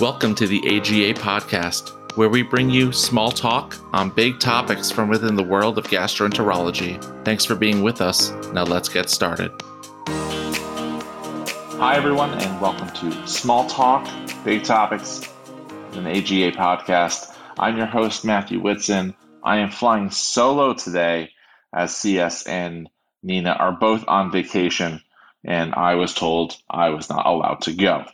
Welcome to the AGA podcast, where we bring you small talk on big topics from within the world of gastroenterology. Thanks for being with us. Now let's get started. Hi, everyone, and welcome to Small Talk Big Topics, an AGA podcast. I'm your host, Matthew Whitson. I am flying solo today as CS and Nina are both on vacation, and I was told I was not allowed to go.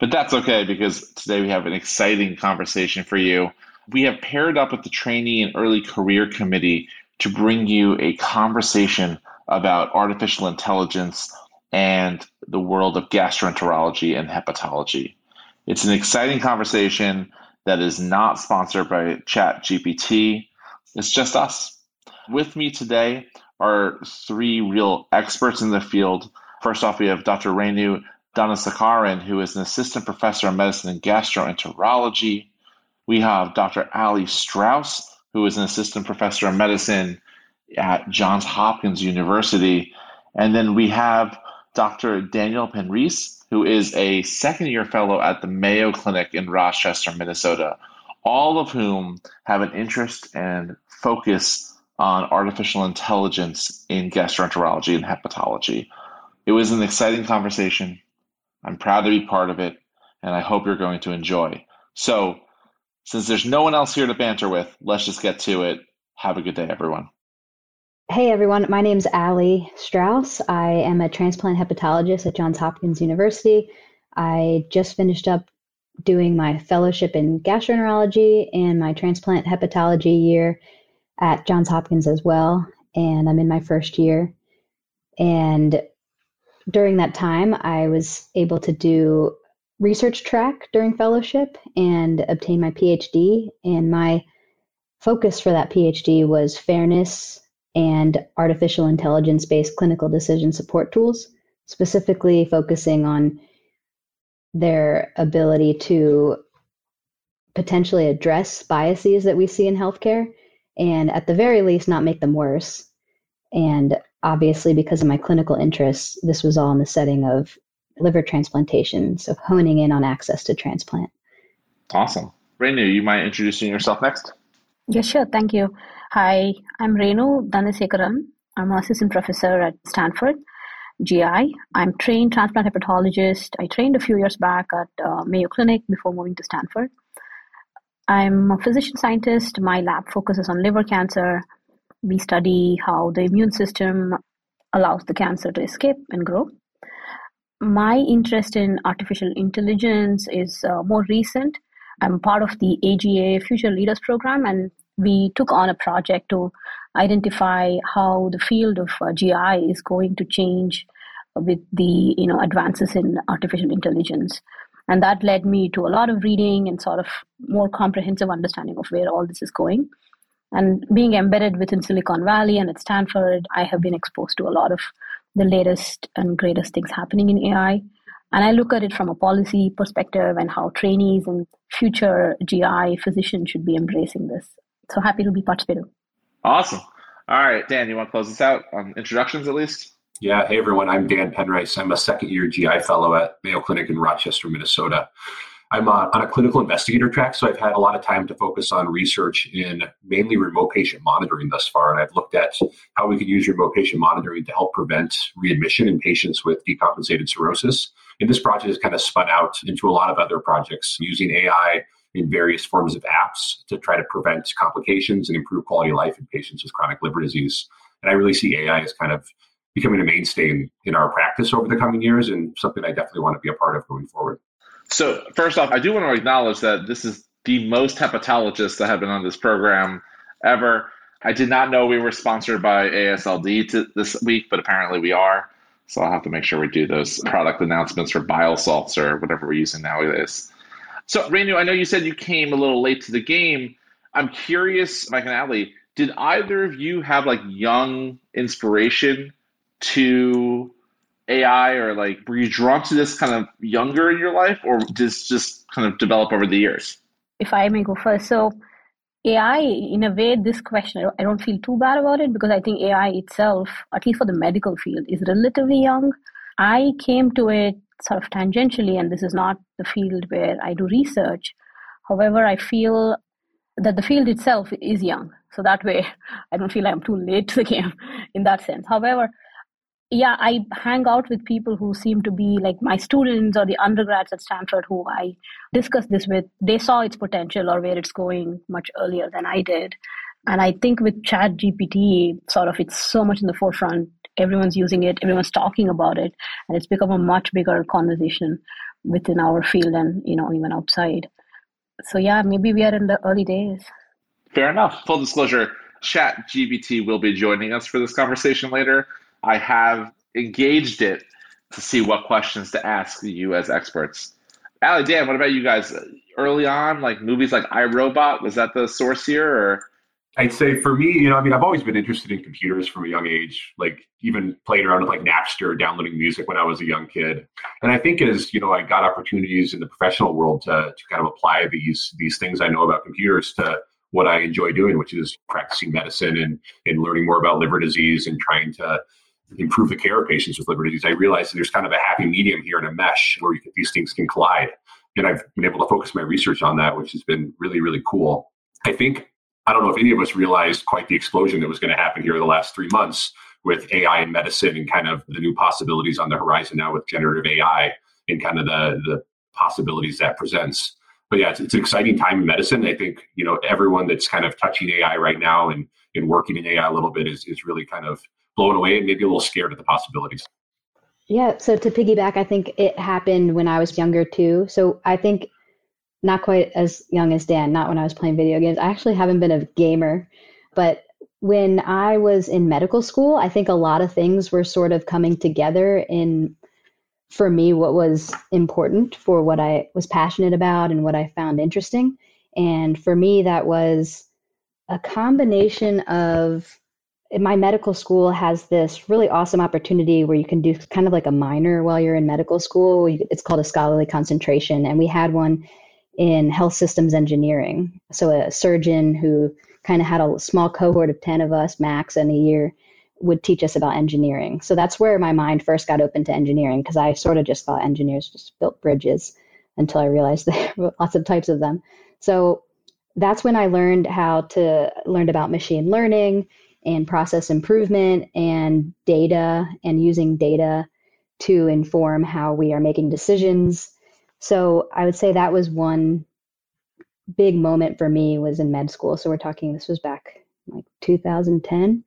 But that's okay because today we have an exciting conversation for you. We have paired up with the Trainee and Early Career Committee to bring you a conversation about artificial intelligence and the world of gastroenterology and hepatology. It's an exciting conversation that is not sponsored by ChatGPT. It's just us. With me today are three real experts in the field. First off, we have Dr. Renu Dhanasekaran, who is an assistant professor of medicine and gastroenterology. We have Dr. Ali Strauss, who is an assistant professor of medicine at Johns Hopkins University. And then we have Dr. Daniel Penrice, who is a second year fellow at the Mayo Clinic in Rochester, Minnesota, all of whom have an interest and focus on artificial intelligence in gastroenterology and hepatology. It was an exciting conversation. I'm proud to be part of it, and I hope you're going to enjoy. So, since there's no one else here to banter with, let's just get to it. Have a good day, everyone. Hey everyone, my name is Ali Strauss. I am a transplant hepatologist at Johns Hopkins University. I just finished up doing my fellowship in gastroenterology and my transplant hepatology year at Johns Hopkins as well. And I'm in my first year. And during that time, I was able to do research track during fellowship and obtain my PhD. And my focus for that PhD was fairness and artificial intelligence based clinical decision support tools, specifically focusing on their ability to potentially address biases that we see in healthcare and at the very least not make them worse. And obviously, because of my clinical interests, this was all in the setting of liver transplantation, so honing in on access to transplant. Awesome. Renu, you mind introducing yourself next? Yes, sure. Thank you. Hi, I'm Renu Dhanasekaran. I'm an assistant professor at Stanford, GI. I'm trained transplant hepatologist. I trained a few years back at uh, Mayo Clinic before moving to Stanford. I'm a physician scientist. My lab focuses on liver cancer. We study how the immune system allows the cancer to escape and grow. My interest in artificial intelligence is uh, more recent. I'm part of the AGA Future Leaders Program, and we took on a project to identify how the field of uh, GI is going to change with the you know advances in artificial intelligence. And that led me to a lot of reading and sort of more comprehensive understanding of where all this is going. And being embedded within Silicon Valley and at Stanford, I have been exposed to a lot of the latest and greatest things happening in AI. And I look at it from a policy perspective and how trainees and future GI physicians should be embracing this. So happy to be participating. Awesome. All right, Dan, you want to close this out on introductions at least? Yeah. Hey, everyone. I'm Dan Penrice. I'm a second year GI fellow at Mayo Clinic in Rochester, Minnesota. I'm uh, on a clinical investigator track, so I've had a lot of time to focus on research in mainly remote patient monitoring thus far. And I've looked at how we could use remote patient monitoring to help prevent readmission in patients with decompensated cirrhosis. And this project has kind of spun out into a lot of other projects using AI in various forms of apps to try to prevent complications and improve quality of life in patients with chronic liver disease. And I really see AI as kind of becoming a mainstay in, in our practice over the coming years and something I definitely want to be a part of going forward. So, first off, I do want to acknowledge that this is the most hepatologists that have been on this program ever. I did not know we were sponsored by ASLD to, this week, but apparently we are. So I'll have to make sure we do those product announcements for bile salts or whatever we're using nowadays. So, Renu, I know you said you came a little late to the game. I'm curious, Mike and Ali, did either of you have like young inspiration to AI or like were you drawn to this kind of younger in your life or this just kind of develop over the years? If I may go first. So AI, in a way, this question, I don't feel too bad about it because I think AI itself, at least for the medical field, is relatively young. I came to it sort of tangentially, and this is not the field where I do research. However, I feel that the field itself is young. So that way, I don't feel I'm too late to the game in that sense. However, yeah, I hang out with people who seem to be like my students or the undergrads at Stanford who I discuss this with. They saw its potential or where it's going much earlier than I did. And I think with Chat GPT, sort of it's so much in the forefront. Everyone's using it, everyone's talking about it, and it's become a much bigger conversation within our field and you know even outside. So yeah, maybe we are in the early days. Fair enough. Full disclosure, Chat GPT will be joining us for this conversation later. I have engaged it to see what questions to ask you as experts. Ali, Dan, what about you guys? Early on, like movies like iRobot, was that the source here or? I'd say for me, you know, I mean, I've always been interested in computers from a young age, like even playing around with like Napster, downloading music when I was a young kid. And I think as, you know, I got opportunities in the professional world to, to kind of apply these, these things I know about computers to what I enjoy doing, which is practicing medicine and, and learning more about liver disease and trying to improve the care of patients with liver disease. I realized that there's kind of a happy medium here in a mesh where can, these things can collide. And I've been able to focus my research on that, which has been really, really cool. I think, I don't know if any of us realized quite the explosion that was going to happen here in the last three months with AI in medicine and kind of the new possibilities on the horizon now with generative AI and kind of the, the possibilities that presents. But yeah, it's, it's an exciting time in medicine. I think, you know, everyone that's kind of touching AI right now and, and working in AI a little bit is, is really kind of blown away and maybe a little scared at the possibilities. Yeah. So to piggyback, I think it happened when I was younger too. So I think not quite as young as Dan, not when I was playing video games. I actually haven't been a gamer, but when I was in medical school, I think a lot of things were sort of coming together in for me what was important for what I was passionate about and what I found interesting. And for me that was a combination of my medical school has this really awesome opportunity where you can do kind of like a minor while you're in medical school. It's called a scholarly concentration. And we had one in health systems engineering. So a surgeon who kind of had a small cohort of 10 of us max in a year would teach us about engineering. So that's where my mind first got open to engineering because I sort of just thought engineers just built bridges until I realized there were lots of types of them. So that's when I learned how to learn about machine learning and process improvement and data and using data to inform how we are making decisions. So I would say that was one big moment for me was in med school. So we're talking this was back like 2010.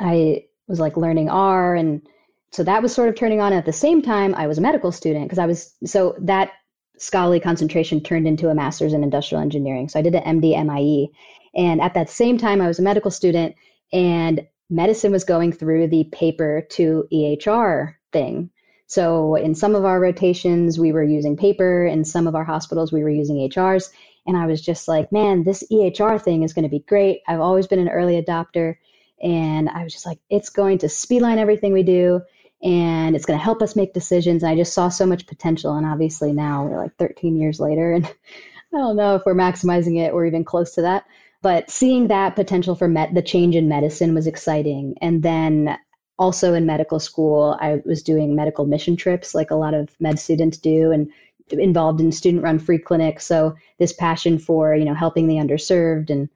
I was like learning R and so that was sort of turning on at the same time I was a medical student because I was so that scholarly concentration turned into a master's in industrial engineering. So I did an MD MIE and at that same time I was a medical student and medicine was going through the paper to EHR thing. So in some of our rotations, we were using paper. In some of our hospitals, we were using EHRs. And I was just like, man, this EHR thing is going to be great. I've always been an early adopter. And I was just like, it's going to speedline everything we do and it's going to help us make decisions. And I just saw so much potential. And obviously now we're like 13 years later, and I don't know if we're maximizing it or even close to that. But seeing that potential for met the change in medicine was exciting. And then also in medical school, I was doing medical mission trips like a lot of med students do and involved in student run free clinics. So this passion for, you know, helping the underserved and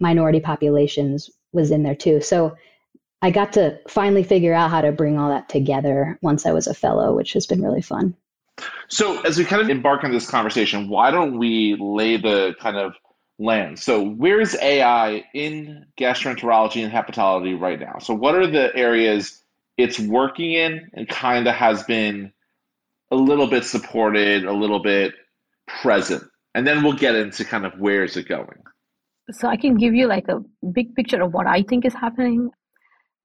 minority populations was in there too. So I got to finally figure out how to bring all that together once I was a fellow, which has been really fun. So, as we kind of embark on this conversation, why don't we lay the kind of land. So, where's AI in gastroenterology and hepatology right now? So, what are the areas it's working in and kind of has been a little bit supported, a little bit present? And then we'll get into kind of where is it going. So, I can give you like a big picture of what I think is happening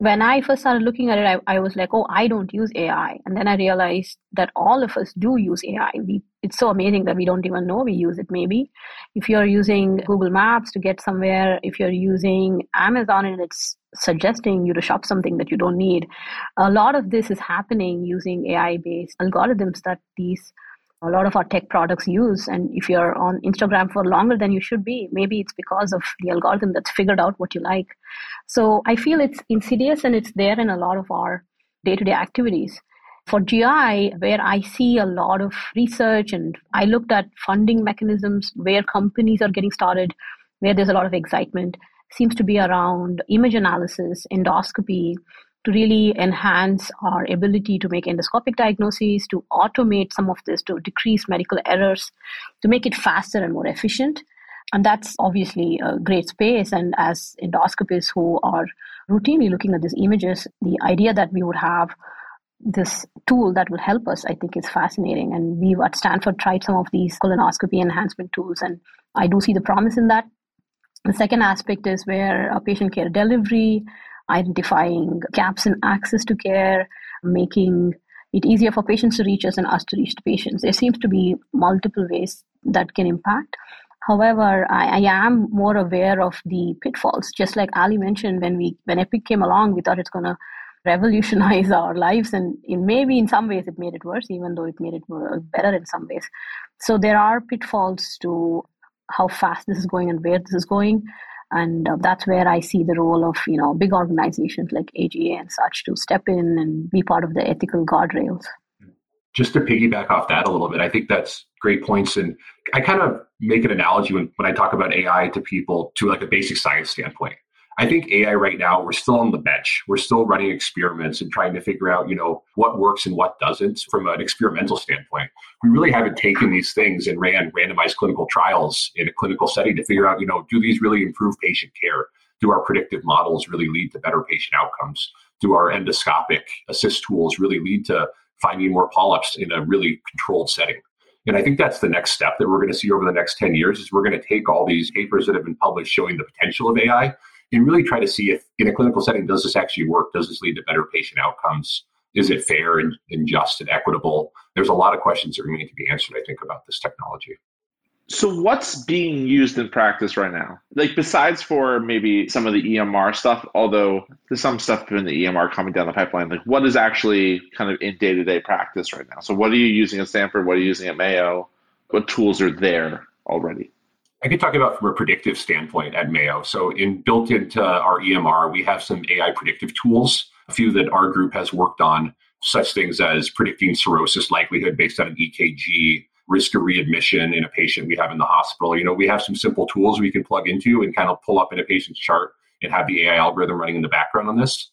when I first started looking at it, I, I, was like, oh, I don't use AI. And then I realized that all of us do use AI. We, it's so amazing that we don't even know we use it, maybe. If you're using Google Maps to get somewhere, if you're using Amazon and it's suggesting you to shop something that you don't need, a lot of this is happening using AI based algorithms that these a lot of our tech products use. And if you're on Instagram for longer than you should be, maybe it's because of the algorithm that's figured out what you like. So I feel it's insidious and it's there in a lot of our day to day activities. For GI, where I see a lot of research and I looked at funding mechanisms where companies are getting started, where there's a lot of excitement, seems to be around image analysis, endoscopy, to really enhance our ability to make endoscopic diagnoses, to automate some of this, to decrease medical errors, to make it faster and more efficient. And that's obviously a great space. And as endoscopists who are routinely looking at these images, the idea that we would have this tool that will help us, I think is fascinating. And we've at Stanford tried some of these colonoscopy enhancement tools, and I do see the promise in that. The second aspect is where patient care delivery, identifying gaps in access to care, making it easier for patients to reach us and us to reach the patients. There seems to be multiple ways that can impact. However, I, I, am more aware of the pitfalls. Just like Ali mentioned, when we when Epic came along, we thought it's going to revolutionize our lives, and in maybe in some ways it made it worse, even though it made it better in some ways. So there are pitfalls to how fast this is going and where this is going, and uh, that's where I see the role of you know big organizations like AGA and such to step in and be part of the ethical guardrails just to piggyback off that a little bit, I think that's great points. And I kind of make an analogy when, when I talk about AI to people to like a basic science standpoint. I think AI right now, we're still on the bench. We're still running experiments and trying to figure out, you know, what works and what doesn't from an experimental standpoint. We really haven't taken these things and ran randomized clinical trials in a clinical setting to figure out, you know, do these really improve patient care? Do our predictive models really lead to better patient outcomes? Do our endoscopic assist tools really lead to finding more polyps in a really controlled setting. And I think that's the next step that we're going to see over the next 10 years is we're going to take all these papers that have been published showing the potential of AI and really try to see if in a clinical setting, does this actually work? Does this lead to better patient outcomes? Is it fair and, and just and equitable? There's a lot of questions that remain to be answered, I think, about this technology. So what's being used in practice right now? Like besides for maybe some of the EMR stuff, although there's some stuff in the EMR coming down the pipeline, like what is actually kind of in day-to-day practice right now? So what are you using at Stanford? What are you using at Mayo? What tools are there already? I could talk about from a predictive standpoint at Mayo. So in built into our EMR, we have some AI predictive tools, a few that our group has worked on, such things as predicting cirrhosis likelihood based on an EKG, risk of readmission in a patient we have in the hospital. You know, we have some simple tools we can plug into and kind of pull up in a patient's chart and have the AI algorithm running in the background on this.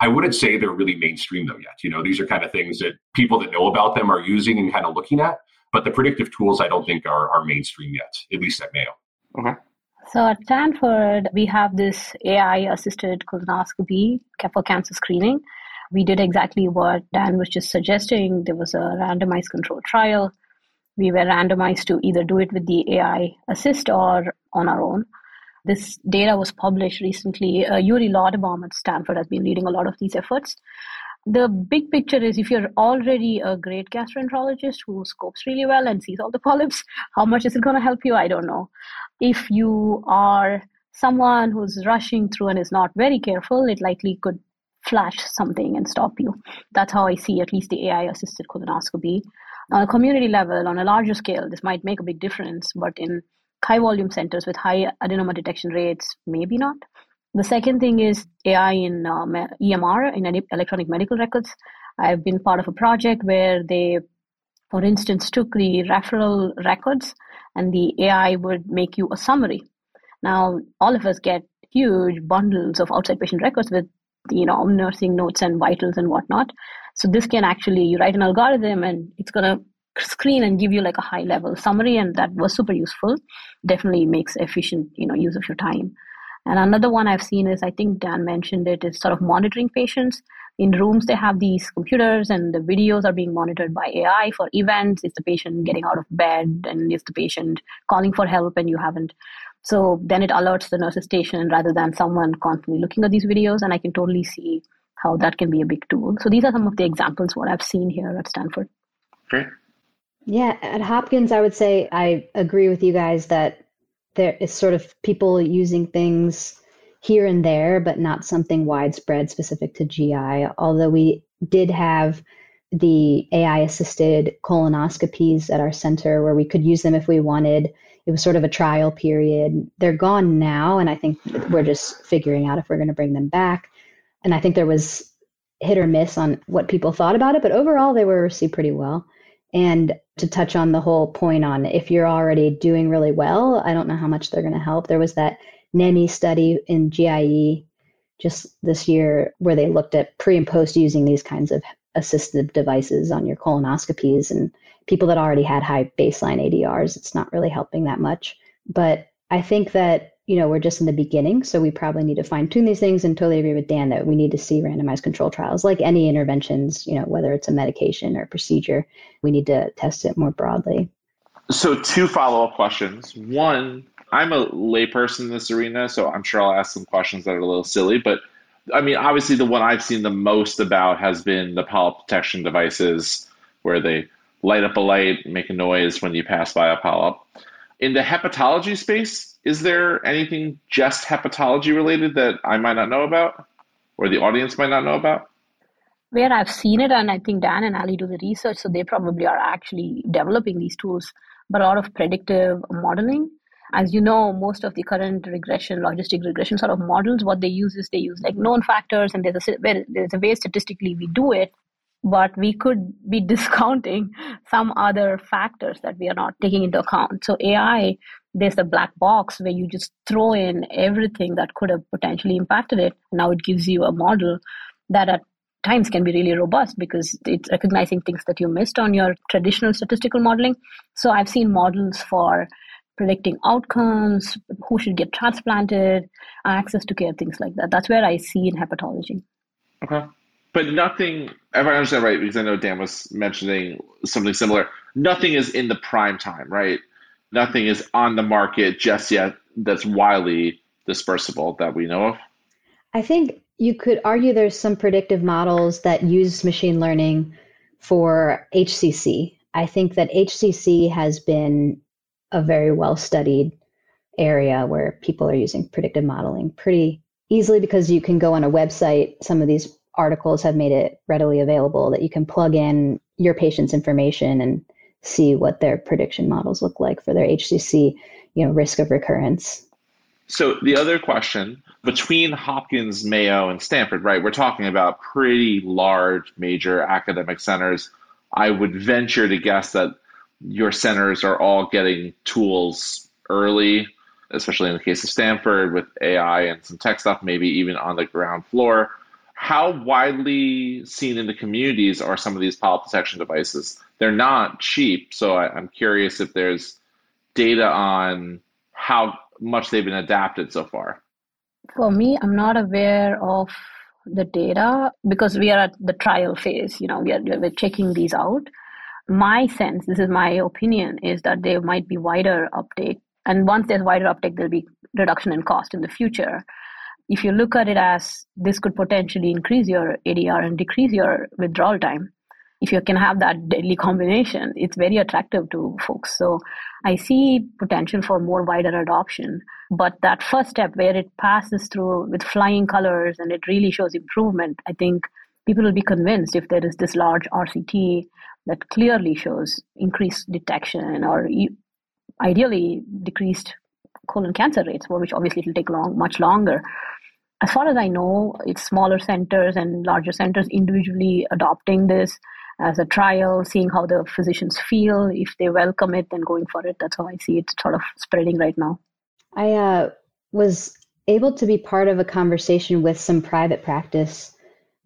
I wouldn't say they're really mainstream though yet. You know, these are kind of things that people that know about them are using and kind of looking at. But the predictive tools I don't think are, are mainstream yet, at least at Mayo. Okay. So at Stanford, we have this AI assisted colonoscopy for cancer screening. We did exactly what Dan was just suggesting. There was a randomized control trial we were randomized to either do it with the AI assist or on our own. This data was published recently. Uh, Uri Ladabaum at Stanford has been leading a lot of these efforts. The big picture is if you're already a great gastroenterologist who scopes really well and sees all the polyps, how much is it going to help you? I don't know. If you are someone who's rushing through and is not very careful, it likely could flash something and stop you. That's how I see at least the AI assisted colonoscopy on a community level, on a larger scale, this might make a big difference, but in high volume centers with high adenoma detection rates, maybe not. The second thing is AI in um, EMR, in electronic medical records. I've been part of a project where they, for instance, took the referral records and the AI would make you a summary. Now, all of us get huge bundles of outside patient records with you know nursing notes and vitals and whatnot so this can actually you write an algorithm and it's going to screen and give you like a high level summary and that was super useful definitely makes efficient you know use of your time and another one i've seen is i think dan mentioned it is sort of monitoring patients in rooms they have these computers and the videos are being monitored by ai for events is the patient getting out of bed and is the patient calling for help and you haven't so then it alerts the nurses station rather than someone constantly looking at these videos and i can totally see how that can be a big tool. So these are some of the examples what I've seen here at Stanford. Great. Yeah, at Hopkins, I would say I agree with you guys that there is sort of people using things here and there, but not something widespread specific to GI. Although we did have the AI assisted colonoscopies at our center where we could use them if we wanted. It was sort of a trial period. They're gone now, and I think we're just figuring out if we're going to bring them back and I think there was hit or miss on what people thought about it, but overall they were received pretty well. And to touch on the whole point on if you're already doing really well, I don't know how much they're going to help. There was that NEMI study in GIE just this year where they looked at pre and post using these kinds of assistive devices on your colonoscopies and people that already had high baseline ADRs, it's not really helping that much. But I think that you know, we're just in the beginning, so we probably need to fine tune these things and totally agree with Dan that we need to see randomized control trials like any interventions, you know, whether it's a medication or a procedure, we need to test it more broadly. So, two follow up questions. One, I'm a layperson in this arena, so I'm sure I'll ask some questions that are a little silly, but I mean, obviously, the one I've seen the most about has been the polyp detection devices where they light up a light, make a noise when you pass by a polyp. In the hepatology space, is there anything just hepatology related that I might not know about or the audience might not know about? Where I've seen it, and I think Dan and Ali do the research, so they probably are actually developing these tools, but a lot of predictive modeling. As you know, most of the current regression, logistic regression sort of models, what they use is they use like known factors, and there's a, there's a way statistically we do it, but we could be discounting some other factors that we are not taking into account. So AI there's a black box where you just throw in everything that could have potentially impacted it. Now it gives you a model that at times can be really robust because it's recognizing things that you missed on your traditional statistical modeling. So I've seen models for predicting outcomes, who should get transplanted, access to care, things like that. That's where I see in hepatology. Okay. But nothing, if I understand right, because I know Dan was mentioning something similar, nothing is in the prime time, right? Nothing is on the market just yet that's widely dispersible that we know of? I think you could argue there's some predictive models that use machine learning for HCC. I think that HCC has been a very well studied area where people are using predictive modeling pretty easily because you can go on a website. Some of these articles have made it readily available that you can plug in your patient's information and see what their prediction models look like for their HCC, you know, risk of recurrence. So the other question between Hopkins, Mayo, and Stanford, right? We're talking about pretty large, major academic centers. I would venture to guess that your centers are all getting tools early, especially in the case of Stanford with AI and some tech stuff, maybe even on the ground floor. How widely seen in the communities are some of these polyp detection devices? They're not cheap. So I, I'm curious if there's data on how much they've been adapted so far. For me, I'm not aware of the data because we are at the trial phase. You know, we are we're checking these out. My sense, this is my opinion, is that there might be wider uptake, and once there's wider uptake, there'll be reduction in cost in the future. If you look at it as this could potentially increase your ADR and decrease your withdrawal time, if you can have that deadly combination, it's very attractive to folks. So I see potential for more wider adoption. But that first step where it passes through with flying colors and it really shows improvement, I think people will be convinced if there is this large RCT that clearly shows increased detection or ideally decreased colon cancer rates, for which obviously it will take long, much longer. As far as I know, it's smaller centers and larger centers individually adopting this as a trial, seeing how the physicians feel. If they welcome it, then going for it. That's how I see it sort of spreading right now. I uh, was able to be part of a conversation with some private practice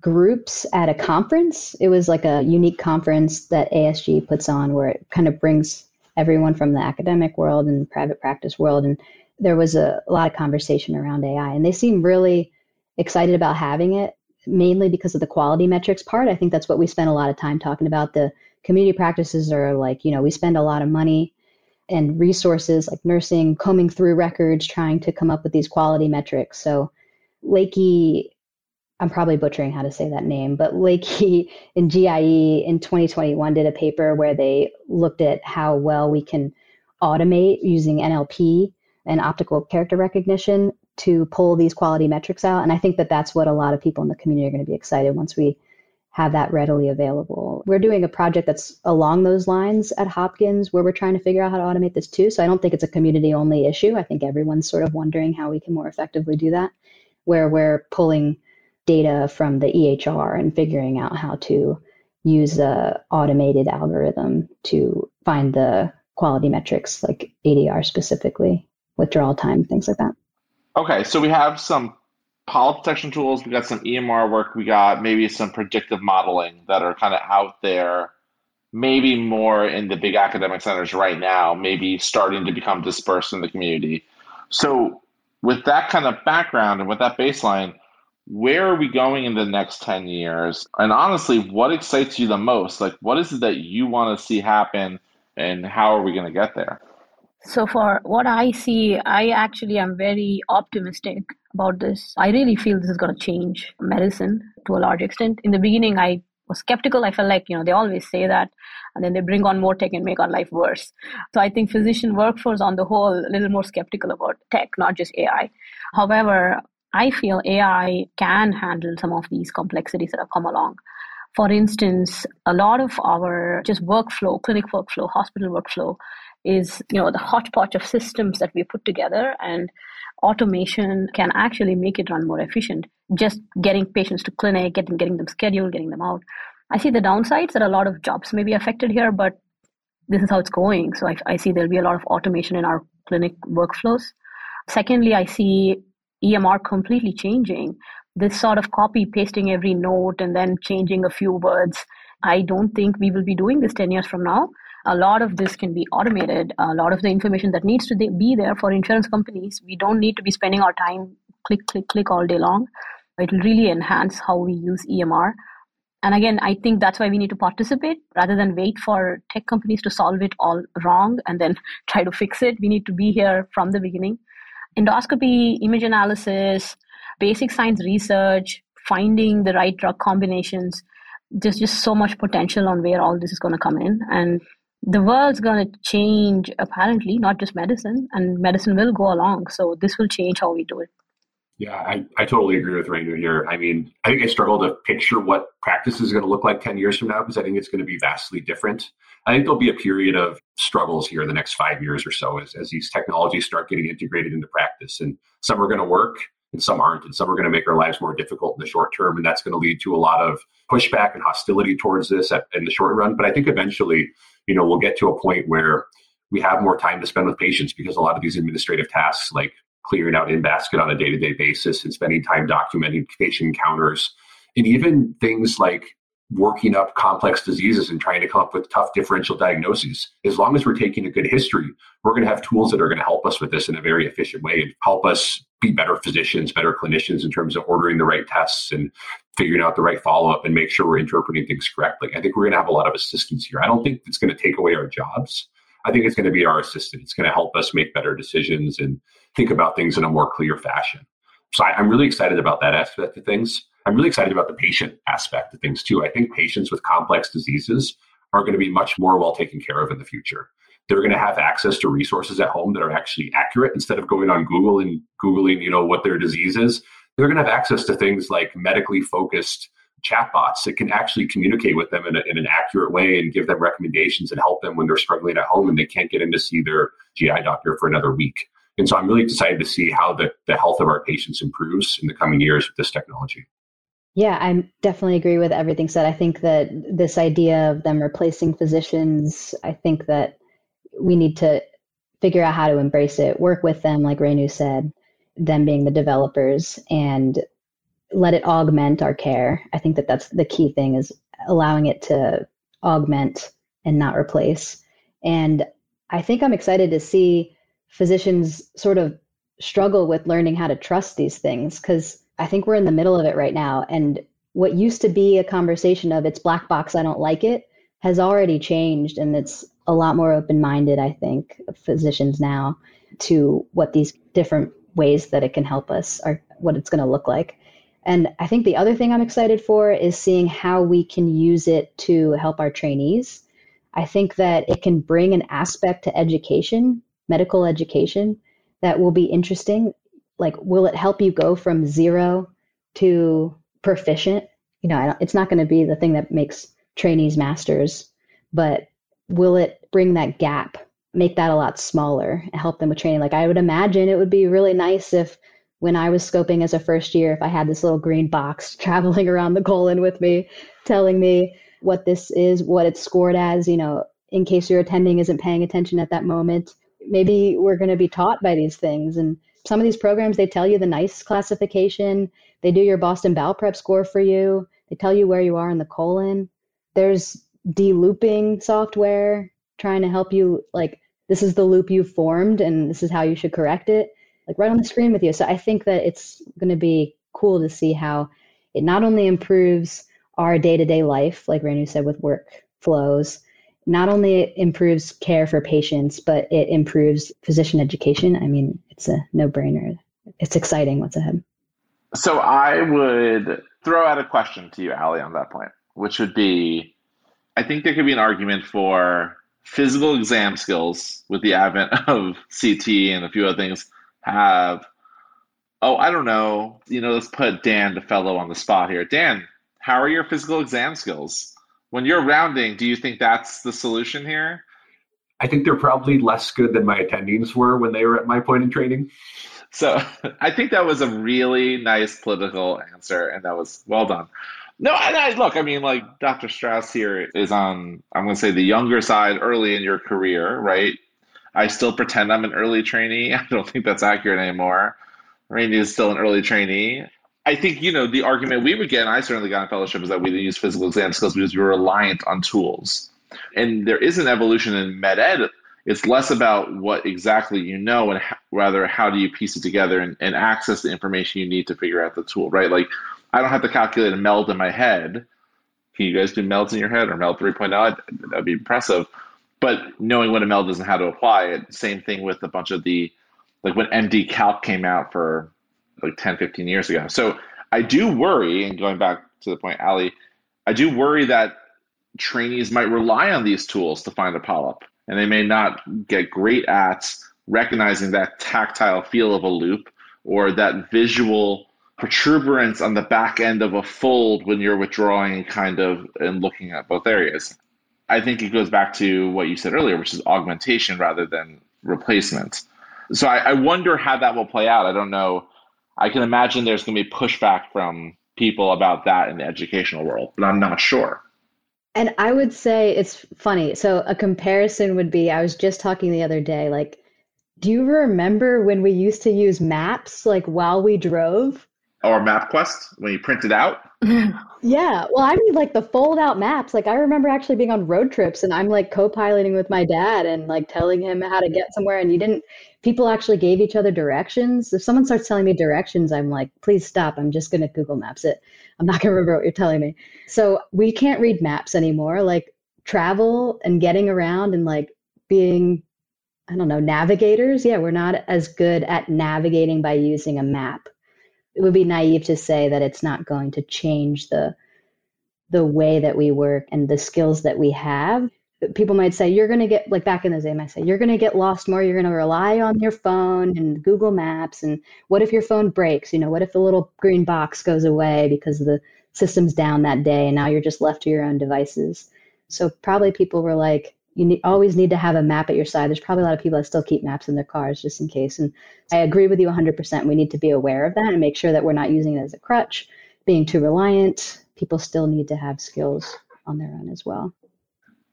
groups at a conference. It was like a unique conference that ASG puts on where it kind of brings everyone from the academic world and private practice world. And there was a, a lot of conversation around AI, and they seem really excited about having it mainly because of the quality metrics part. I think that's what we spend a lot of time talking about. The community practices are like, you know, we spend a lot of money and resources like nursing, combing through records, trying to come up with these quality metrics. So Laique, I'm probably butchering how to say that name, but Laique in GIE in 2021 did a paper where they looked at how well we can automate using NLP and optical character recognition to pull these quality metrics out. And I think that that's what a lot of people in the community are going to be excited once we have that readily available. We're doing a project that's along those lines at Hopkins where we're trying to figure out how to automate this too. So I don't think it's a community only issue. I think everyone's sort of wondering how we can more effectively do that, where we're pulling data from the EHR and figuring out how to use a automated algorithm to find the quality metrics like ADR specifically, withdrawal time, things like that. Okay, so we have some polyp detection tools, we got some EMR work, we got maybe some predictive modeling that are kind of out there, maybe more in the big academic centers right now, maybe starting to become dispersed in the community. So, with that kind of background and with that baseline, where are we going in the next 10 years? And honestly, what excites you the most? Like, what is it that you want to see happen, and how are we going to get there? So, for what I see, I actually am very optimistic about this. I really feel this is going to change medicine to a large extent. In the beginning, I was skeptical. I felt like, you know, they always say that, and then they bring on more tech and make our life worse. So, I think physician workforce on the whole, a little more skeptical about tech, not just AI. However, I feel AI can handle some of these complexities that have come along. For instance, a lot of our just workflow, clinic workflow, hospital workflow is you know the hodgepodge of systems that we put together and automation can actually make it run more efficient. Just getting patients to clinic getting getting them scheduled getting them out. I see the downsides that a lot of jobs may be affected here but this is how it's going. So I, I see there'll be a lot of automation in our clinic workflows. Secondly i see emr completely changing. This sort of copy pasting every note and then changing a few words. I don't think we will be doing this 10 years from now a lot of this can be automated. A lot of the information that needs to be there for insurance companies, we don't need to be spending our time click, click, click all day long. It will really enhance how we use EMR. And again, I think that's why we need to participate rather than wait for tech companies to solve it all wrong and then try to fix it. We need to be here from the beginning. Endoscopy, image analysis, basic science research, finding the right drug combinations. There's just so much potential on where all this is going to come in. And the world's going to change apparently not just medicine and medicine will go along. So this will change how we do it. Yeah i, I totally agree with Renu here. I mean i think i struggle to picture what practice is going to look like 10 years from now because i think it's going to be vastly different. I think there'll be a period of struggles here in the next five years or so as, as these technologies start getting integrated into practice and some are going to work and some aren't and some are going to make our lives more difficult in the short term and that's going to lead to a lot of pushback and hostility towards this at, in the short run. But i think eventually you know, we'll get to a point where we have more time to spend with patients because a lot of these administrative tasks, like clearing out in basket on a day to day basis and spending time documenting patient encounters, and even things like working up complex diseases and trying to come up with tough differential diagnoses. As long as we're taking a good history, we're going to have tools that are going to help us with this in a very efficient way and help us be better physicians, better clinicians in terms of ordering the right tests and figuring out the right follow up and make sure we're interpreting things correctly. I think we're going to have a lot of assistance here. I don't think it's going to take away our jobs. I think it's going to be our assistant. It's going to help us make better decisions and think about things in a more clear fashion. So I, am really excited about that aspect of things. I'm really excited about the patient aspect of things too. I think patients with complex diseases are going to be much more well taken care of in the future. They're going to have access to resources at home that are actually accurate instead of going on Google and Googling, you know, what their disease is. They're going to have access to things like medically focused chatbots that can actually communicate with them in, a, in, an accurate way and give them recommendations and help them when they're struggling at home and they can't get in to see their GI doctor for another week. And so I'm really excited to see how the, the health of our patients improves in the coming years with this technology. Yeah, I definitely agree with everything said. I think that this idea of them replacing physicians, I think that we need to figure out how to embrace it, work with them, like Renu said, them being the developers, and let it augment our care. I think that that's the key thing is allowing it to augment and not replace. And I think I'm excited to see physicians sort of struggle with learning how to trust these things because I think we're in the middle of it right now. And what used to be a conversation of it's black box, I don't like it, has already changed. And it's a lot more open minded, I think, physicians now to what these different ways that it can help us are what it's going to look like. And I think the other thing I'm excited for is seeing how we can use it to help our trainees. I think that it can bring an aspect to education, medical education, that will be interesting like will it help you go from zero to proficient you know it's not going to be the thing that makes trainees masters but will it bring that gap make that a lot smaller and help them with training like i would imagine it would be really nice if when I was scoping as a first year, if I had this little green box traveling around the colon with me, telling me what this is, what it's scored as, you know, in case your attending isn't paying attention at that moment. Maybe we're going to be taught by these things. And some of these programs, they tell you the NICE classification, they do your Boston Bowel Prep score for you, they tell you where you are in the colon. There's de-looping software trying to help you, like, this is the loop you formed and this is how you should correct it, like right on the screen with you. So I think that it's going to be cool to see how it not only improves our day to day life, like Renu said, with work flows, not only improves care for patients, but it improves physician education. I mean, it's a no brainer. It's exciting what's ahead. So I would throw out a question to you, Ali, on that point, which would be I think there could be an argument for physical exam skills with the advent of CT and a few other things have. Oh, I don't know. You know, let's put Dan the fellow, on the spot here. Dan, how are your physical exam skills? When you're rounding, do you think that's the solution here? I think they're probably less good than my attendings were when they were at my point in training. So I think that was a really nice political answer, and that was well done. No, and I, look, I mean, like Dr. Strauss here is on, I'm going to say the younger side early in your career, right? I still pretend I'm an early trainee. I don't think that's accurate anymore. Randy is still an early trainee. I think, you know, the argument we would get, and I certainly got in fellowship, is that we didn't use physical exam skills because we were reliant on tools. And there is an evolution in med ed. It's less about what exactly you know and rather how do you piece it together and, and access the information you need to figure out the tool, right? Like, I don't have to calculate a meld in my head. Can you guys do melds in your head or meld 3.0? That'd be impressive. But knowing what a meld is and how to apply it, same thing with a bunch of the, like when MD Calc came out for like 10, 15 years ago. So I do worry, and going back to the point, Ali, I do worry that trainees might rely on these tools to find a polyp, and they may not get great at recognizing that tactile feel of a loop or that visual protuberance on the back end of a fold when you're withdrawing kind of and looking at both areas. I think it goes back to what you said earlier, which is augmentation rather than replacement. So I, I wonder how that will play out. I don't know I can imagine there's going to be pushback from people about that in the educational world, but I'm not sure. And I would say it's funny. So a comparison would be I was just talking the other day like do you remember when we used to use maps like while we drove? Or MapQuest when you print it out? Yeah. Well, I mean like the fold out maps. Like I remember actually being on road trips and I'm like co-piloting with my dad and like telling him how to get somewhere and you didn't people actually gave each other directions. If someone starts telling me directions, I'm like, please stop. I'm just going to Google Maps it. I'm not going to remember what you're telling me. So we can't read maps anymore. Like travel and getting around and like being, I don't know, navigators. Yeah, we're not as good at navigating by using a map. It would be naive to say that it's not going to change the the way that we work and the skills that we have. People might say you're going to get like back in the day i say you're going to get lost more. You're going to rely on your phone and google maps. And what if your phone breaks? You know what if the little green box goes away because the system's down that day and now you're just left to your own devices? So probably people were like you always need to have a map at your side there's probably a lot of people that still keep maps in their cars just in case and i agree with you 100% we need to be aware of that and make sure that we're not using it as a crutch being too reliant people still need to have skills on their own as well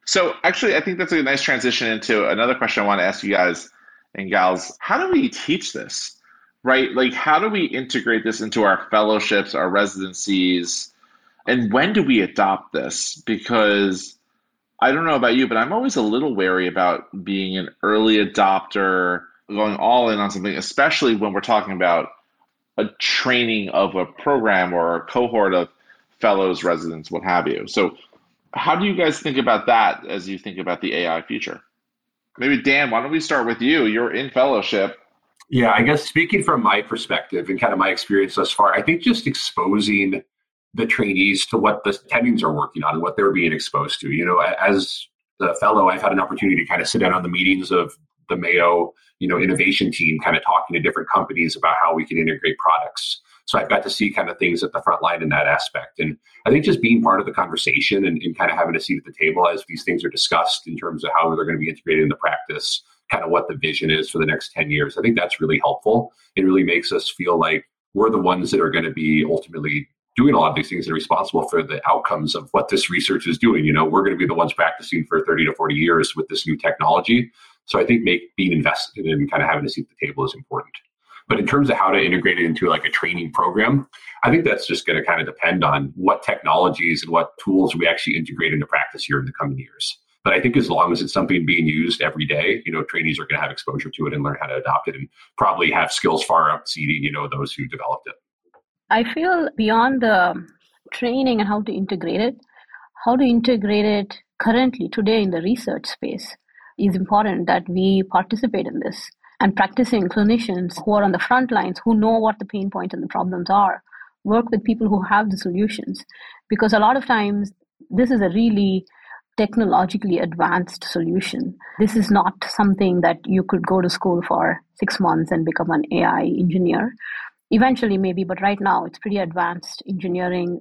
so actually, I think that's a nice transition into another question I want to ask you guys and gals. How do we teach this? Right? Like, how do we integrate this into our fellowships, our residencies? And when do we adopt this? Because I don't know about you, but I'm always a little wary about being an early adopter, going all in on something, especially when we're talking about a training of a program or a cohort of fellows, residents, what have you. So, how do you guys think about that as you think about the AI future? Maybe Dan, why don't we start with you? You're in fellowship. Yeah, I guess speaking from my perspective and kind of my experience thus far, I think just exposing the trainees to what the attendings are working on and what they're being exposed to. You know, as the fellow, I've had an opportunity to kind of sit down on the meetings of the Mayo, you know, innovation team, kind of talking to different companies about how we can integrate products. So I've got to see kind of things at the front line in that aspect. And I think just being part of the conversation and, and kind of having a seat at the table as these things are discussed in terms of how they're going to be integrated into practice kind of what the vision is for the next 10 years. I think that's really helpful. It really makes us feel like we're the ones that are going to be ultimately doing a lot of these things and responsible for the outcomes of what this research is doing. You know, we're going to be the ones practicing for 30 to 40 years with this new technology. So I think make, being invested in kind of having a seat at the table is important. But in terms of how to integrate it into like a training program, I think that's just going to kind of depend on what technologies and what tools we actually integrate into practice here in the coming years. But I think as long as it's something being used every day, you know, trainees are going to have exposure to it and learn how to adopt it and probably have skills far exceeding, you know, those who developed it. I feel beyond the training and how to integrate it, how to integrate it currently today in the research space is important that we participate in this and practicing clinicians who are on the front lines who know what the pain points and the problems are work with people who have the solutions because a lot of times this is a really technologically advanced solution. This is not something that you could go to school for six months and become an AI engineer. Eventually, maybe, but right now it's pretty advanced engineering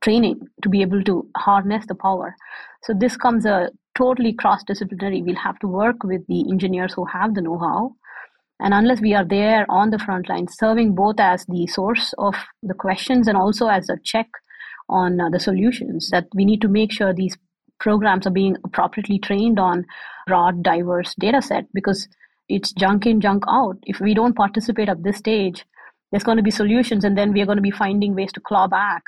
training to be able to harness the power. So this comes a totally cross-disciplinary. We'll have to work with the engineers who have the know-how. And unless we are there on the front line, serving both as the source of the questions and also as a check on uh, the solutions, that we need to make sure these programs are being appropriately trained on broad, diverse data set because it's junk in, junk out. If we don't participate at this stage, there's going to be solutions and then we are going to be finding ways to claw back.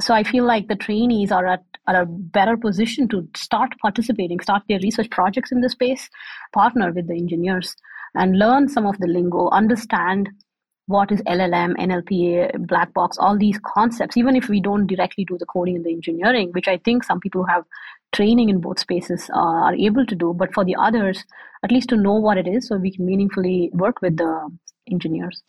So I feel like the trainees are at, a better position to start participating, start their research projects in this space, partner with the engineers and learn some of the lingo, understand what is LLM, NLPA, black box, all these concepts, even if we don't directly do the coding and the engineering, which I think some people who have training in both spaces uh, are able to do. But for the others, at least to know what it is so we can meaningfully work with the engineers.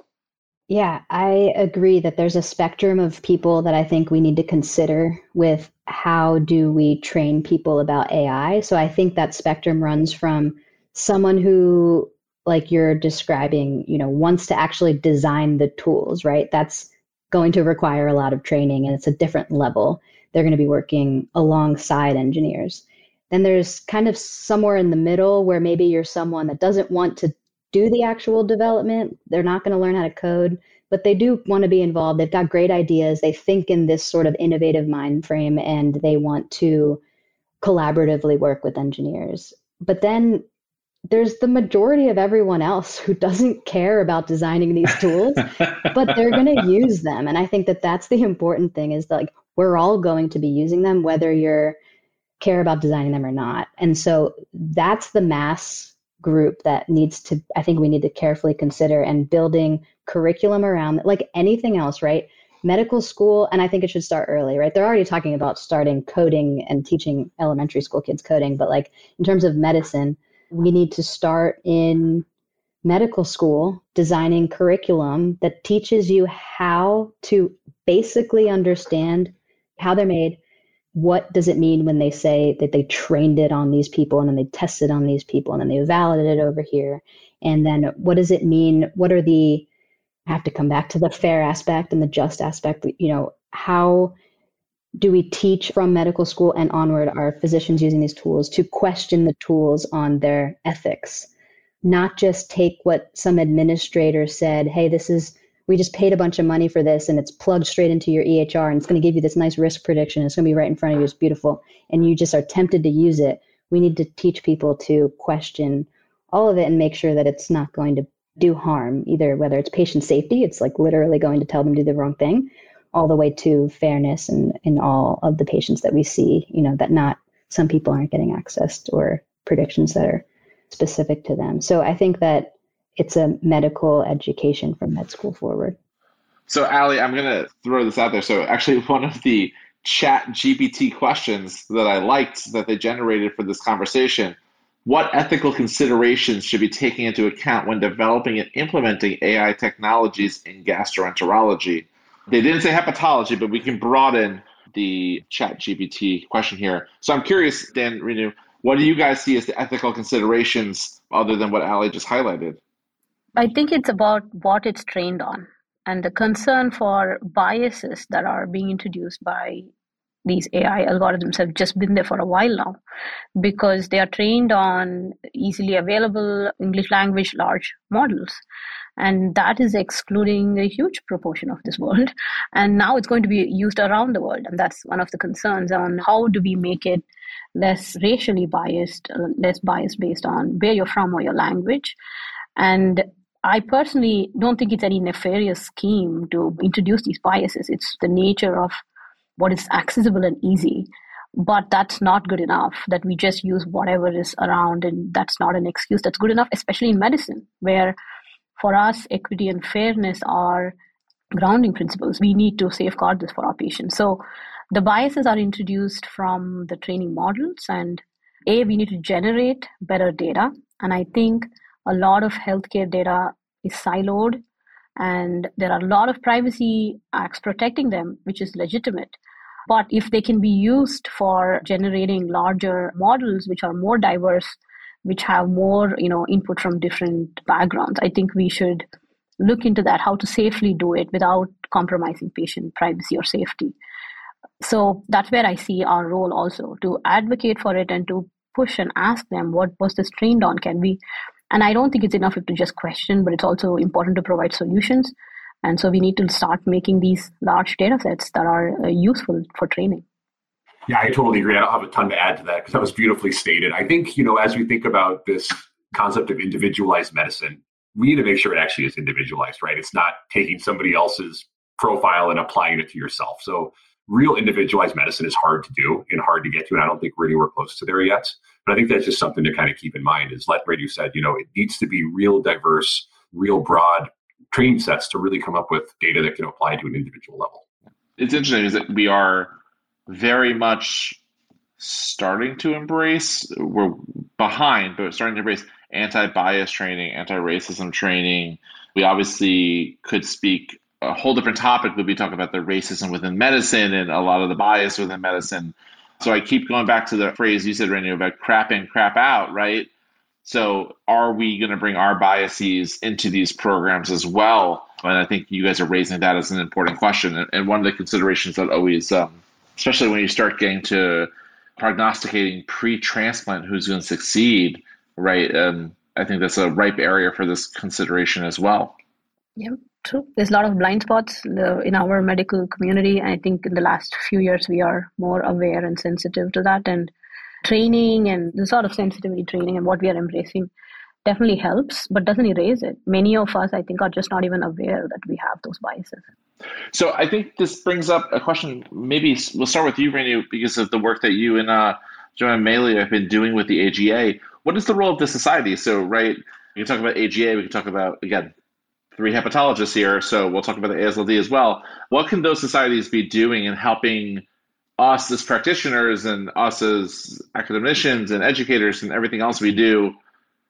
Yeah, I agree that there's a spectrum of people that I think we need to consider with how do we train people about AI. So I think that spectrum runs from someone who like you're describing, you know, wants to actually design the tools, right? That's going to require a lot of training and it's a different level they're going to be working alongside engineers. Then there's kind of somewhere in the middle where maybe you're someone that doesn't want to do the actual development. They're not going to learn how to code, but they do want to be involved. They've got great ideas. They think in this sort of innovative mind frame and they want to collaboratively work with engineers. But then there's the majority of everyone else who doesn't care about designing these tools, but they're going to use them. And I think that that's the important thing is that like we're all going to be using them, whether you're care about designing them or not. And so that's the mass group that needs to, I think we need to carefully consider and building curriculum around like anything else, right? Medical school, and I think it should start early, right? They're already talking about starting coding and teaching elementary school kids coding, but like in terms of medicine, we need to start in medical school designing curriculum that teaches you how to basically understand how they're made, what does it mean when they say that they trained it on these people and then they tested on these people and then they validated it over here? And then what does it mean? What are the I have to come back to the fair aspect and the just aspect you know how do we teach from medical school and onward our physicians using these tools to question the tools on their ethics? Not just take what some administrator said hey this is we just paid a bunch of money for this and it's plugged straight into your EHR and it's going to give you this nice risk prediction. It's going to be right in front of you. It's beautiful. And you just are tempted to use it. We need to teach people to question all of it and make sure that it's not going to do harm, either whether it's patient safety, it's like literally going to tell them to do the wrong thing, all the way to fairness and in all of the patients that we see, you know, that not some people aren't getting access or predictions that are specific to them. So I think that it's a medical education from med school forward. So, Aly, I'm going to throw this out there. So, actually, one of the chat GPT questions that I liked that they generated for this conversation what ethical considerations should be taken into account when developing and implementing AI technologies in gastroenterology? They didn't say hepatology, but we can broaden the chat GPT question here. So I'm curious, Dan Renu, what do you guys see as the ethical considerations other than what Aly just highlighted? I think it's about what it's trained on and the concern for biases that are being introduced by these AI algorithms have just been there for a while now because they are trained on easily available English language large models. And that is excluding a huge proportion of this world. And now it's going to be used around the world. And that's one of the concerns on how do we make it less racially biased, uh, less biased based on where you're from or your language. And I personally don't think it's any nefarious scheme to introduce these biases. It's the nature of what is accessible and easy. But that's not good enough that we just use whatever is around, and that's not an excuse that's good enough, especially in medicine, where for us, equity and fairness are grounding principles. We need to safeguard this for our patients. So the biases are introduced from the training models, and A, we need to generate better data. And I think a lot of healthcare data is siloed and there are a lot of privacy acts protecting them which is legitimate. But if they can be used for generating larger models which are more diverse which have more you know input from different backgrounds i think we should look into that how to safely do it without compromising patient privacy or safety. So that's where i see our role also to advocate for it and to push and ask them what was this trained on can we and I don't think it's enough to just question, but it's also important to provide solutions. And so we need to start making these large data sets that are uh, useful for training. Yeah, I totally agree. I don't have a ton to add to that because that was beautifully stated. I think, you know, as we think about this concept of individualized medicine, we need to make sure it actually is individualized, right? It's not taking somebody else's profile and applying it to yourself. So real individualized medicine is hard to do and hard to get to. And I don't think we're anywhere close to there yet. But I think that's just something to kind of keep in mind is like Radu said, you know, it needs to be real diverse, real broad training sets to really come up with data that can apply to an individual level. It's interesting is that we are very much starting to embrace, we're behind, but starting to embrace anti bias training, anti racism training. We obviously could speak a whole different topic would be talking about the racism within medicine and a lot of the bias within medicine. So I keep going back to the phrase you said, Renu, about crap in, crap out, right? So are we going to bring our biases into these programs as well? And I think you guys are raising that as an important question. And one of the considerations that always, um, especially when you start getting to prognosticating pre-transplant who's going to succeed, right? Um, I think that's a ripe area for this consideration as well. Yep. True. There's a lot of blind spots in our medical community. And I think in the last few years we are more aware and sensitive to that. And training and the sort of sensitivity training and what we are embracing definitely helps, but doesn't erase it. Many of us, I think, are just not even aware that we have those biases. So I think this brings up a question. Maybe we'll start with you, Renu, because of the work that you and uh, Joanne Maley have been doing with the AGA. What is the role of the society? So, right, we can talk about AGA. We can talk about again three hepatologists here, so we'll talk about the ASLD as well. What can those societies be doing in helping us as practitioners and us as academicians and educators and everything else we do?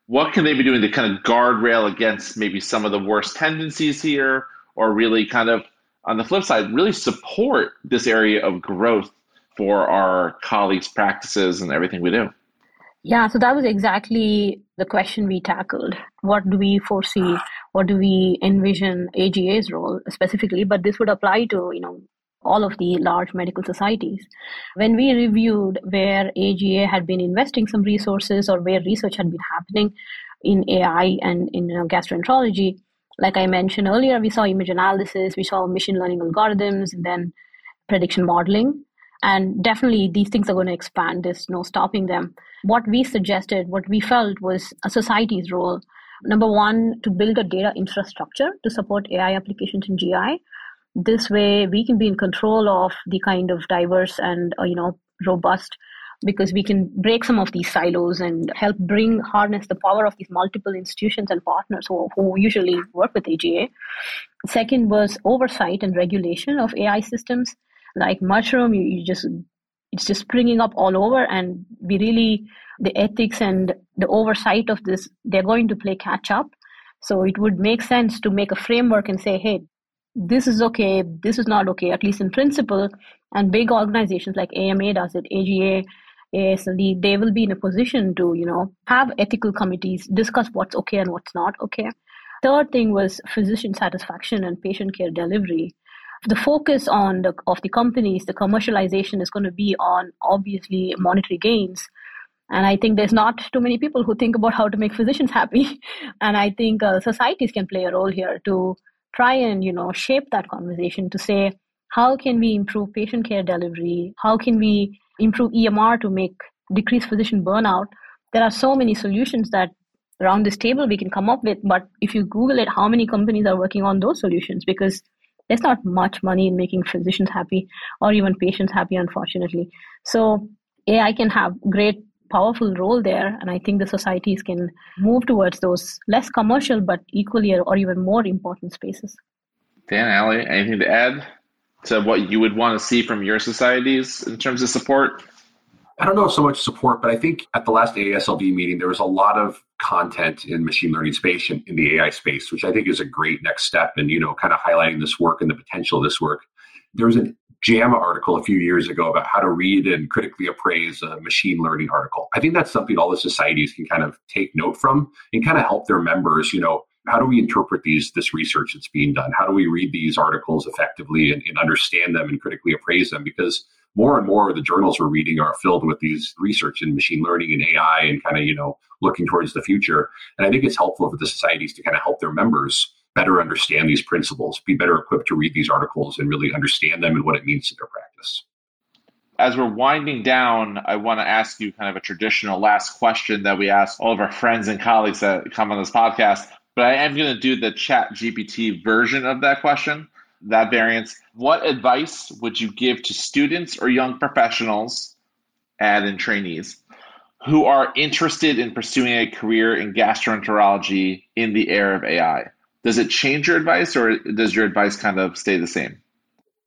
What can they be doing to kind of guardrail against maybe some of the worst tendencies here, or really kind of on the flip side, really support this area of growth for our colleagues' practices and everything we do? Yeah, so that was exactly the question we tackled. What do we foresee? What do we envision AGA's role specifically? But this would apply to, you know, all of the large medical societies. When we reviewed where AGA had been investing some resources or where research had been happening in AI and in you know, gastroenterology, like I mentioned earlier, we saw image analysis, we saw machine learning algorithms, and then prediction modeling. And definitely these things are going to expand. There's no stopping them. What we suggested, what we felt was a society's role. Number one, to build a data infrastructure to support AI applications in GI. This way, we can be in control of the kind of diverse and uh, you know robust because we can break some of these silos and help bring harness the power of these multiple institutions and partners who, who usually work with AGA. Second was oversight and regulation of AI systems like mushroom you, you just it's just springing up all over and we really the ethics and the oversight of this they're going to play catch up. So it would make sense to make a framework and say hey this is okay this is not okay at least in principle. And big organizations like ama does it aga AASLD, they will be in a position to, you know, have ethical committees, discuss what's okay and what's not okay. Third thing was physician satisfaction and patient care delivery the focus on the of the companies, the commercialization is going to be on obviously monetary gains. And I think there's not too many people who think about how to make physicians happy. And I think uh, societies can play a role here to try and you know shape that conversation to say how can we improve patient care delivery? How can we improve EMR to make decrease physician burnout? There are so many solutions that around this table we can come up with. But if you Google it, how many companies are working on those solutions? Because there's not much money in making physicians happy or even patients happy, unfortunately. So AI can have great powerful role there and i think the societies can move towards those less commercial but equally or even more important spaces dan aly anything to add to what you would want to see from your societies in terms of support I don't know so much support, but I think at the last AASLD meeting, there was a lot of content in machine learning space in, in the AI space, which I think is a great next step and, you know, kind of highlighting this work and the potential of this work. There was a JAMA article a few years ago about how to read and critically appraise a machine learning article. I think that's something all the societies can kind of take note from and kind of help their members, you know, how do we interpret these this research that's being done? How do we read these articles effectively and, and understand them and critically appraise them? Because more and more of the journals we're reading are filled with these research in machine learning and AI and kind of, you know, looking towards the future. And I think it's helpful for the societies to kind of help their members better understand these principles, be better equipped to read these articles and really understand them and what it means to their practice. As we're winding down, I want to ask you kind of a traditional last question that we ask all of our friends and colleagues that come on this podcast. But I am going to do the chat GPT version of that question that variance. What advice would you give to students or young professionals, and in trainees, who are interested in pursuing a career in gastroenterology in the era of AI? Does it change your advice, or does your advice kind of stay the same?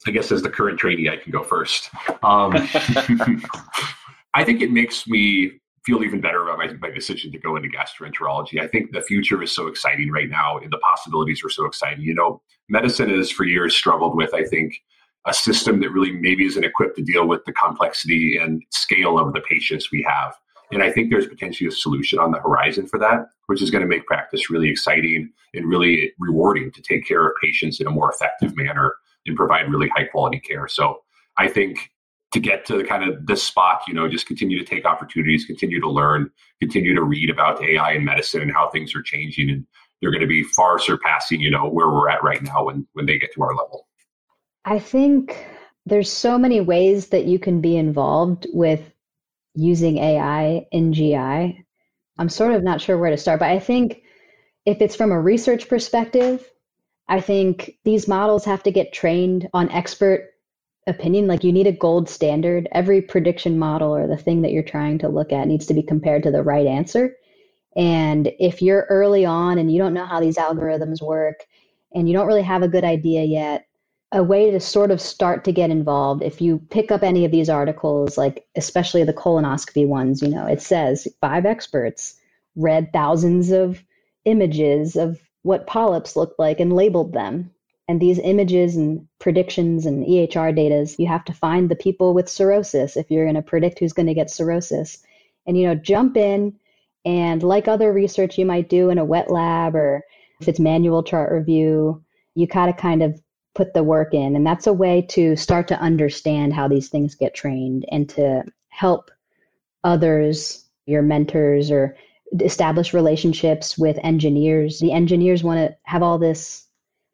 I guess as the current trainee, I can go first. Um, I think it makes me feel even better my decision to go into gastroenterology. I think the future is so exciting right now, and the possibilities are so exciting. You know, medicine has for years struggled with, I think, a system that really maybe isn't equipped to deal with the complexity and scale of the patients we have. And I think there's potentially a solution on the horizon for that, which is going to make practice really exciting and really rewarding to take care of patients in a more effective manner and provide really high quality care. So I think to get to the kind of this spot, you know, just continue to take opportunities, continue to learn, continue to read about AI and medicine and how things are changing. And they're going to be far surpassing, you know, where we're at right now when, when they get to our level. I think there's so many ways that you can be involved with using AI in GI. I'm sort of not sure where to start, but I think if it's from a research perspective, I think these models have to get trained on expert opinion like you need a gold standard. Every prediction model or the thing that you're trying to look at needs to be compared to the right answer. And if you're early on and you don't know how these algorithms work and you don't really have a good idea yet a way to sort of start to get involved if you pick up any of these articles like especially the colonoscopy ones you know it says five experts read thousands of images of what polyps look like and labeled them and these images and predictions and EHR data, you have to find the people with cirrhosis if you're going to predict who's going to get cirrhosis. And, you know, jump in and like other research you might do in a wet lab or if it's manual chart review, you gotta kind of put the work in. And that's a way to start to understand how these things get trained and to help others, your mentors, or establish relationships with engineers. The engineers want to have all this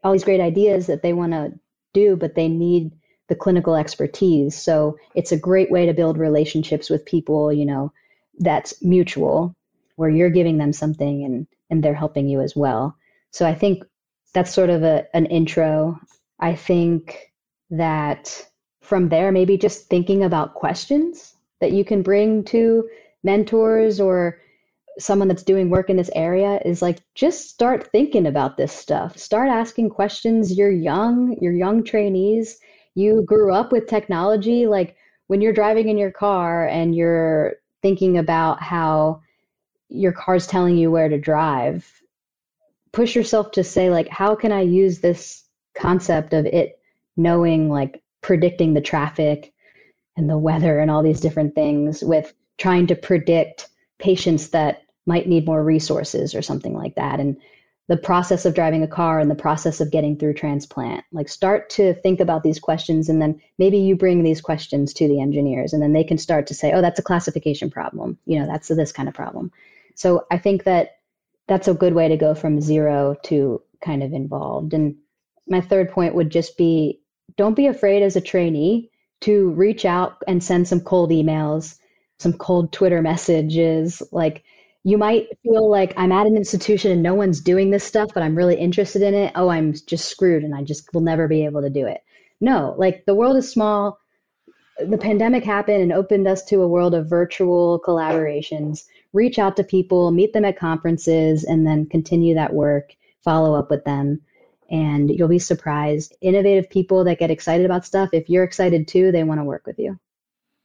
all these great ideas that they want to do, but they need the clinical expertise. So it's a great way to build relationships with people, you know, that's mutual, where you're giving them something and, and they're helping you as well. So I think that's sort of a, an intro. I think that from there, maybe just thinking about questions that you can bring to mentors or someone that's doing work in this area is like just start thinking about this stuff. Start asking questions. You're young. You're young trainees. You grew up with technology. Like when you're driving in your car and you're thinking about how your car's telling you where to drive push yourself to say like how can i use this concept of it knowing like predicting the traffic and the weather and all these different things with trying to predict patients that might need more resources or something like that and the process of driving a car and the process of getting through transplant. Like start to think about these questions and then maybe you bring these questions to the engineers and then they can start to say, oh, that's a classification problem. You know, that's this kind of problem. So I think that that's a good way to go from zero to kind of involved. And my third point would just be don't be afraid as a trainee to reach out and send some cold emails, some cold Twitter messages, like you might feel like I'm at an institution and no one's doing this stuff, but I'm really interested in it. Oh, I'm just screwed and I just will never be able to do it. No, like the world is small. The pandemic happened and opened us to a world of virtual collaborations. Reach out to people, meet them at conferences, and then continue that work, follow up with them. And you'll be surprised. Innovative people that get excited about stuff, if you're excited too, they want to work with you.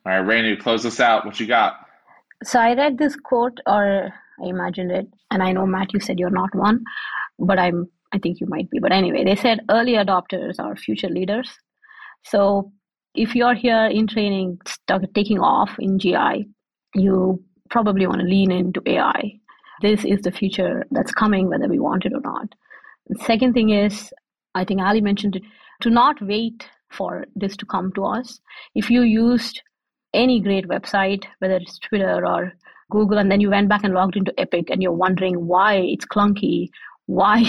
All right, Renu, close us out. What you got? So I read this quote, or I imagined it, and I know Matt, you said you're not one, but I'm. I think you might be. But anyway, they said early adopters are future leaders. So if you're here in training, taking off in GI, you probably want to lean into AI. This is the future that's coming, whether we want it or not. The second thing is, I think Aly mentioned it, to not wait for this to come to us. If you used any great website, whether it's Twitter or Google, and then you went back and logged into Epic and you're wondering why it's clunky, why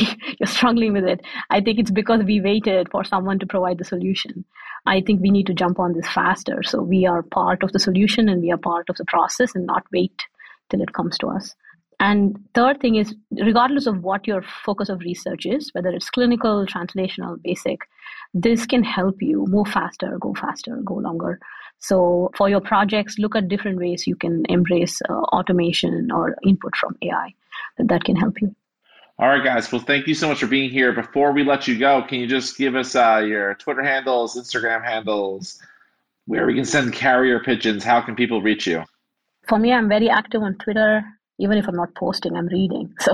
you're struggling with it. I think it's because we waited for someone to provide the solution. I think we need to jump on this faster. So we are part of the solution and we are part of the process and not wait till it comes to us. And third thing is, regardless of what your focus of research is, whether it's clinical, translational, basic, this can help you move faster, go faster, go longer. So for your projects, look at different ways you can embrace uh, automation or input from AI that, that can help you. All right, guys. Well, thank you so much for being here. Before we let you go, can you just give us uh, your Twitter handles, Instagram handles, where we can send carrier pigeons? How can people reach you? For me, I'm very active on Twitter. Even if I'm not posting, I'm reading. So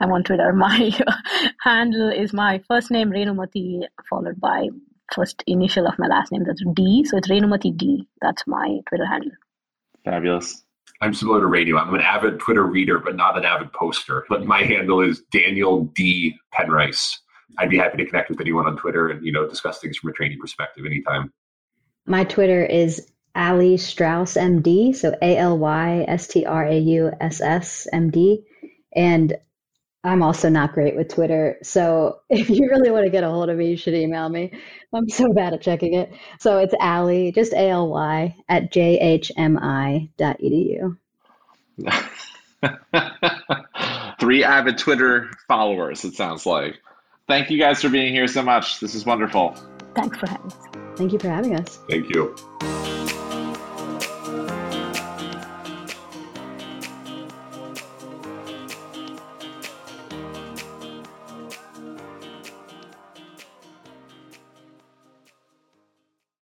I'm on Twitter. My handle is my first name, Renumathy, followed by first initial of my last name. That's D. So it's Renumathy D. That's my Twitter handle. Fabulous. I'm similar to Radio. I'm an avid Twitter reader, but not an avid poster. But my handle is Daniel D. Penrice. I'd be happy to connect with anyone on Twitter and you know discuss things from a training perspective anytime. My Twitter is Aly Strauss MD, so A L Y S T R A U S S M D, and I'm also not great with Twitter. So if you really want to get a hold of me, you should email me. I'm so bad at checking it. So it's Aly, just A L Y, at jhmi.edu. Three avid Twitter followers, it sounds like. Thank you guys for being here so much. This is wonderful. Thanks for having us. Thank you for having us. Thank you.